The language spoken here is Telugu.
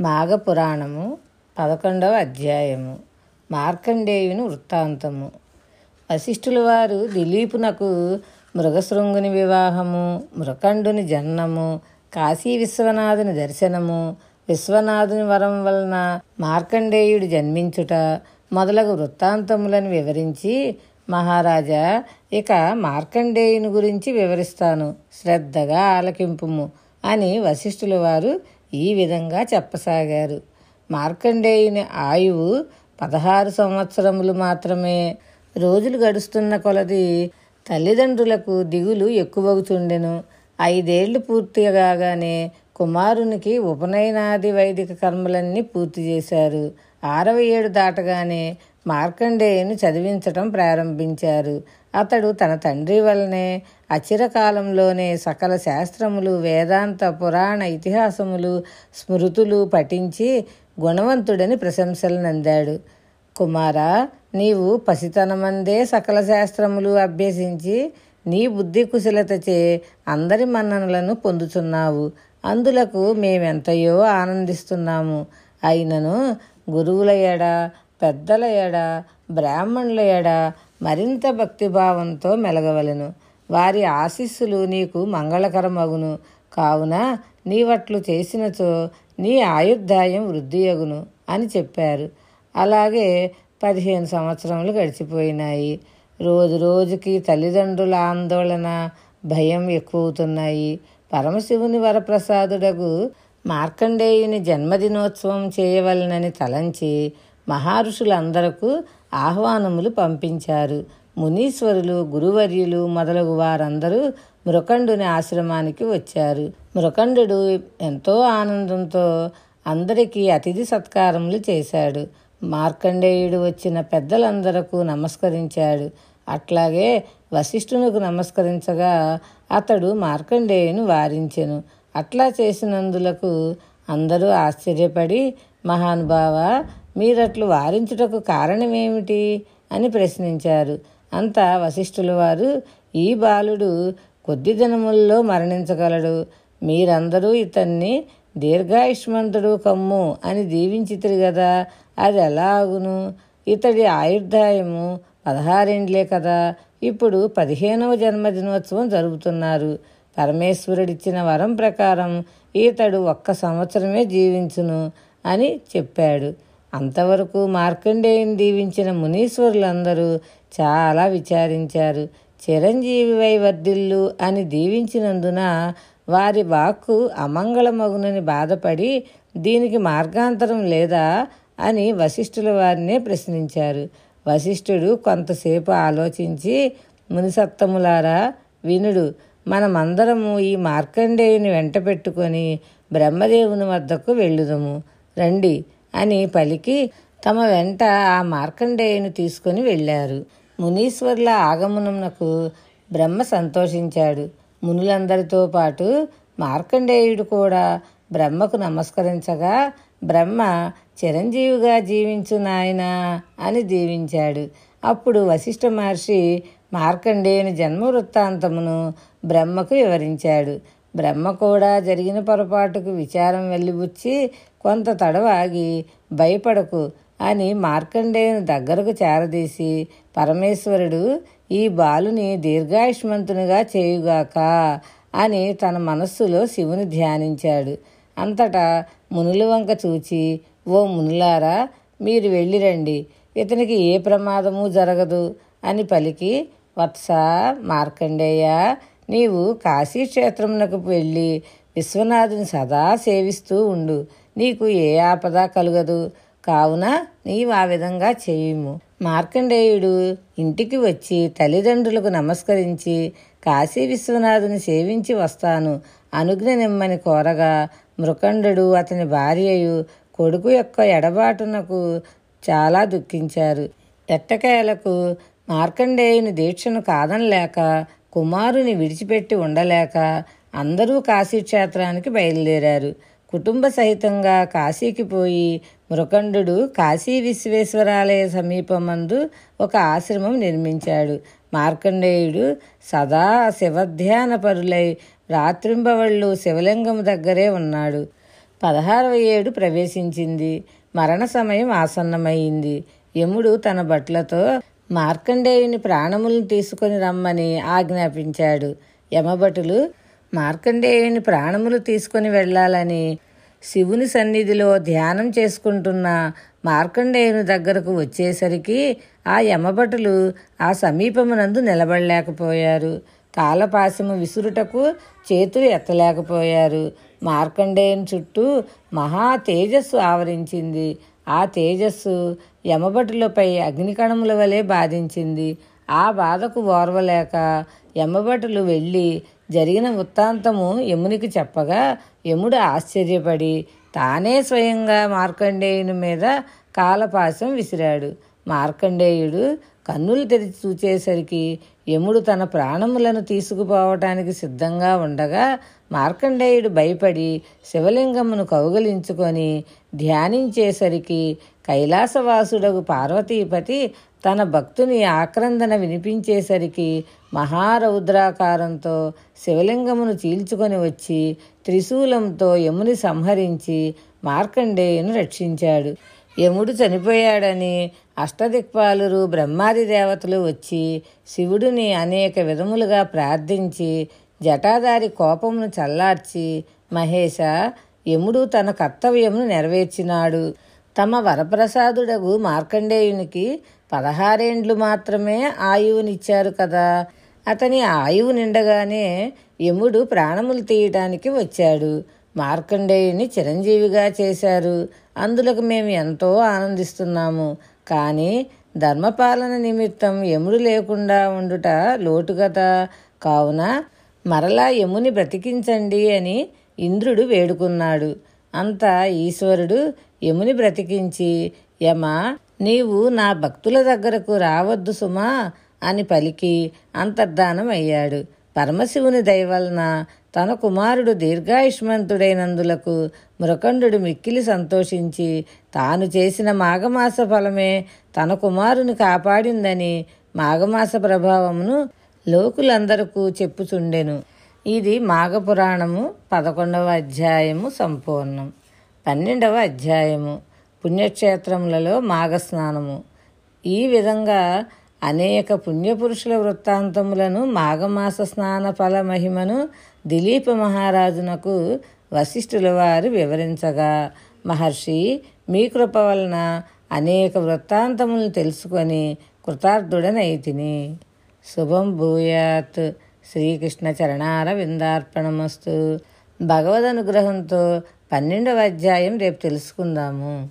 మాఘపురాణము పదకొండవ అధ్యాయము. మార్కండేయుని వృత్తాంతము. వశిష్ఠుల వారు దిలీపునకు మృగశృంగుని వివాహము మృకండుని జననము కాశీ విశ్వనాథుని దర్శనము విశ్వనాథుని వరం వలన మార్కండేయుడు జన్మించుట మొదలగు వృత్తాంతములను వివరించి మహారాజా ఇక మార్కండేయుని గురించి వివరిస్తాను. శ్రద్ధగా ఆలకింపుము అని వశిష్ఠుల వారు ఈ విధంగా చెప్పసాగారు. మార్కండేయుని ఆయువు పదహారు సంవత్సరములు మాత్రమే. రోజులు గడుస్తున్న కొలది తల్లిదండ్రులకు దిగులు ఎక్కువగుచుండెను. ఐదేళ్ళు పూర్తి కాగానే కుమారునికి ఉపనయనాది వైదిక కర్మలన్నీ పూర్తి చేశారు. ఆరవ ఏడు దాటగానే మార్కండేయుని చదివించటం ప్రారంభించారు. అతడు తన తండ్రి వలనే అచిరకాలంలోనే సకల శాస్త్రములు వేదాంత పురాణ ఇతిహాసములు స్మృతులు పఠించి గుణవంతుడని ప్రశంసలు నందాడు. కుమారా నీవు పసితనమందే సకల శాస్త్రములు అభ్యసించి నీ బుద్ధి కుశలతచే అందరి మన్ననలను పొందుతున్నావు అందులకు మేమెంతయో ఆనందిస్తున్నాము. అయినను గురువుల ఎడ పెద్దల ఎడ బ్రాహ్మణుల ఎడ మరింత భక్తిభావంతో మెలగవలెను. వారి ఆశీస్సులు నీకు మంగళకరమగును. కావున నీవట్లు చేసినచో నీ ఆయుర్దాయం వృద్ధియగును అని చెప్పారు. అలాగే పదిహేను సంవత్సరములు గడిచిపోయినాయి. రోజు రోజుకి తల్లిదండ్రుల ఆందోళన భయం ఎక్కువవుతున్నాయి పరమశివుని వరప్రసాదుడకు మార్కండేయుని జన్మదినోత్సవం చేయవలనని తలంచి మహర్షులందరకు ఆహ్వానములు పంపించారు. మునీశ్వరులు గురువర్యులు మొదలగు వారందరూ మృకండుని ఆశ్రమానికి వచ్చారు. మృకండు ఎంతో ఆనందంతో అందరికీ అతిథి సత్కారములు చేశాడు. మార్కండేయుడు వచ్చిన పెద్దలందరకు నమస్కరించాడు. అట్లాగే వశిష్ఠునికి నమస్కరించగా అతడు మార్కండేయుని వారించెను. అట్లా చేసినందులకు అందరూ ఆశ్చర్యపడి మహానుభావ మీరట్లు వారించుటకు కారణమేమిటి అని ప్రశ్నించారు. అంతా వశిష్ఠుల వారు ఈ బాలుడు కొద్ది దినముల్లో మరణించగలడు. మీరందరూ ఇతన్ని దీర్ఘాయుష్మంతుడు కమ్ము అని దీవించితిరి కదా అది ఎలాగును ఇతడి ఆయుర్దాయము పదహారేండ్లే కదా. ఇప్పుడు పదిహేనవ జన్మదినోత్సవం జరుపుతున్నారు పరమేశ్వరుడిచ్చిన వరం ప్రకారం ఈతడు ఒక్క సంవత్సరమే జీవించును అని చెప్పాడు. అంతవరకు మార్కండేయుని దీవించిన మునీశ్వరులందరూ చాలా విచారించారు. చిరంజీవి వై వర్ధిల్లు అని దీవించినందున వారి వాక్కు అమంగళమగునని బాధపడి దీనికి మార్గాంతరం లేదా అని వశిష్ఠుల వారినే ప్రశ్నించారు. వశిష్ఠుడు కొంతసేపు ఆలోచించి మునిసత్తములారా వినుడు మనమందరము ఈ మార్కండేయుని వెంట పెట్టుకొని బ్రహ్మదేవుని వద్దకు వెళ్ళుదము. రండి అని పలికి తమ వెంట ఆ మార్కండేయుని తీసుకొని వెళ్ళారు. మునీశ్వర్ల ఆగమనమునకు బ్రహ్మ సంతోషించాడు. మునులందరితో పాటు మార్కండేయుడు కూడా బ్రహ్మకు నమస్కరించగా బ్రహ్మ చిరంజీవిగా జీవించు నాయనా అని దీవించాడు. అప్పుడు వశిష్ఠ మహర్షి మార్కండేయుని జన్మ వృత్తాంతమును బ్రహ్మకు వివరించాడు. బ్రహ్మ కూడా జరిగిన పొరపాటుకు విచారం వెళ్ళిబుచ్చి కొంత తడవాగి భయపడకు అని మార్కండేయుని దగ్గరకు చేరదీసి పరమేశ్వరుడు ఈ బాలుని దీర్ఘాయుష్మంతునిగా చేయుగాక అని తన మనస్సులో శివుని ధ్యానించాడు. అంతటా మునుల వంక చూచి ఓ మునులారా మీరు వెళ్ళిరండి ఇతనికి ఏ ప్రమాదము జరగదు అని పలికి వత్స మార్కండేయ నీవు కాశీక్షేత్రమునకు వెళ్ళి విశ్వనాథుని సదా సేవిస్తూ ఉండు. నీకు ఏ ఆపద కలుగదు. కావున నీవు ఆ విధంగా చేయుము. మార్కండేయుడు ఇంటికి వచ్చి తల్లిదండ్రులకు నమస్కరించి కాశీ విశ్వనాథుని సేవించి వస్తాను. అనుజ్ఞ నిమ్మని కోరగా మృకండు అతని భార్యయు కొడుకు యొక్క ఎడబాటునకు చాలా దుఃఖించారు. ఎట్టకేలకు మార్కండేయుని దీక్షను కాదనలేక కుమారుని విడిచిపెట్టి ఉండలేక అందరూ కాశీక్షేత్రానికి బయలుదేరారు. కుటుంబ సహితంగా కాశీకి పోయి మృకండు కాశీ విశ్వేశ్వరాలయ సమీపమందు ఒక ఆశ్రమం నిర్మించాడు. మార్కండేయుడు సదా శివధ్యాన పరులై రాత్రింబవళ్ళు శివలింగం దగ్గరే ఉన్నాడు. పదహారవ ఏడు ప్రవేశించింది. మరణ సమయం ఆసన్నమైంది. యముడు తన భట్లతో మార్కండేయుని ప్రాణములను తీసుకొని రమ్మని ఆజ్ఞాపించాడు. యమభటులు మార్కండేయుని ప్రాణములు తీసుకొని వెళ్ళాలని శివుని సన్నిధిలో ధ్యానం చేసుకుంటున్న మార్కండేయుని దగ్గరకు వచ్చేసరికి ఆ యమభటులు ఆ సమీపమునందు నిలబడలేకపోయారు. కాలపాశము విసురుటకు చేతులు ఎత్తలేకపోయారు. మార్కండేయుని చుట్టూ మహా తేజస్సు ఆవరించింది. ఆ తేజస్సు యమభటులపై అగ్నికణముల వలె బాధించింది. ఆ బాధకు ఓర్వలేక యమభటులు వెళ్ళి జరిగిన వృత్తాంతము యమునికి చెప్పగా యముడు ఆశ్చర్యపడి తానే స్వయంగా మార్కండేయుని మీద కాలపాశం విసిరాడు. మార్కండేయుడు కన్నులు తెరిచి చూచేసరికి యముడు తన ప్రాణములను తీసుకుపోవటానికి సిద్ధంగా ఉండగా మార్కండేయుడు భయపడి శివలింగమును కౌగలించుకొని ధ్యానించేసరికి కైలాసవాసుడగు పార్వతీపతి తన భక్తుని ఆక్రందన వినిపించేసరికి మహారౌద్రాకారంతో శివలింగమును చీల్చుకొని వచ్చి త్రిశూలంతో యముని సంహరించి మార్కండేయును రక్షించాడు. యముడు చనిపోయాడని అష్టదిక్పాలురు బ్రహ్మాది దేవతలు వచ్చి శివుడిని అనేక విధములుగా ప్రార్థించి జటాదారి కోపమును చల్లార్చి మహేష యముడు తన కర్తవ్యమును నెరవేర్చినాడు. తమ వరప్రసాదుడగు మార్కండేయునికి పదహారేండ్లు మాత్రమే ఆయువునిచ్చారు కదా. అతని ఆయువు నిండగానే యముడు ప్రాణములు తీయటానికి వచ్చాడు. మార్కండేయుని చిరంజీవిగా చేశారు. అందులకు మేము ఎంతో ఆనందిస్తున్నాము. కానీ ధర్మపాలన నిమిత్తం యముడు లేకుండా ఉండుట లోటు కదా. కావున మరలా యముని బ్రతికించండి అని ఇంద్రుడు వేడుకున్నాడు. అంత ఈశ్వరుడు యముని బ్రతికించి యమ నీవు నా భక్తుల దగ్గరకు రావద్దు సుమా అని పలికి అంతర్ధానం అయ్యాడు పరమశివుని దయవలన తన కుమారుడు దీర్ఘాయుష్మంతుడైనందులకు మృకండు మిక్కిలి సంతోషించి తాను చేసిన మాఘమాస ఫలమే తన కుమారుని కాపాడిందని మాఘమాస ప్రభావమును లోకులందరకు చెప్పుచుండెను. ఇది మాఘపురాణము పదకొండవ అధ్యాయము సంపూర్ణం. పన్నెండవ అధ్యాయము పుణ్యక్షేత్రములలో మాఘస్నానము. ఈ విధంగా అనేక పుణ్యపురుషుల వృత్తాంతములను మాఘమాస స్నాన ఫల మహిమను దిలీప మహారాజునకు వశిష్ఠుల వారు వివరించగా మహర్షి మీ కృప వలన అనేక వృత్తాంతములను తెలుసుకొని కృతార్థుడనైతిని శుభం భూయాత్. శ్రీకృష్ణ చరణార విందార్పణమస్తు భగవద్ అనుగ్రహంతో పన్నెండవ అధ్యాయం రేపు తెలుసుకుందాము.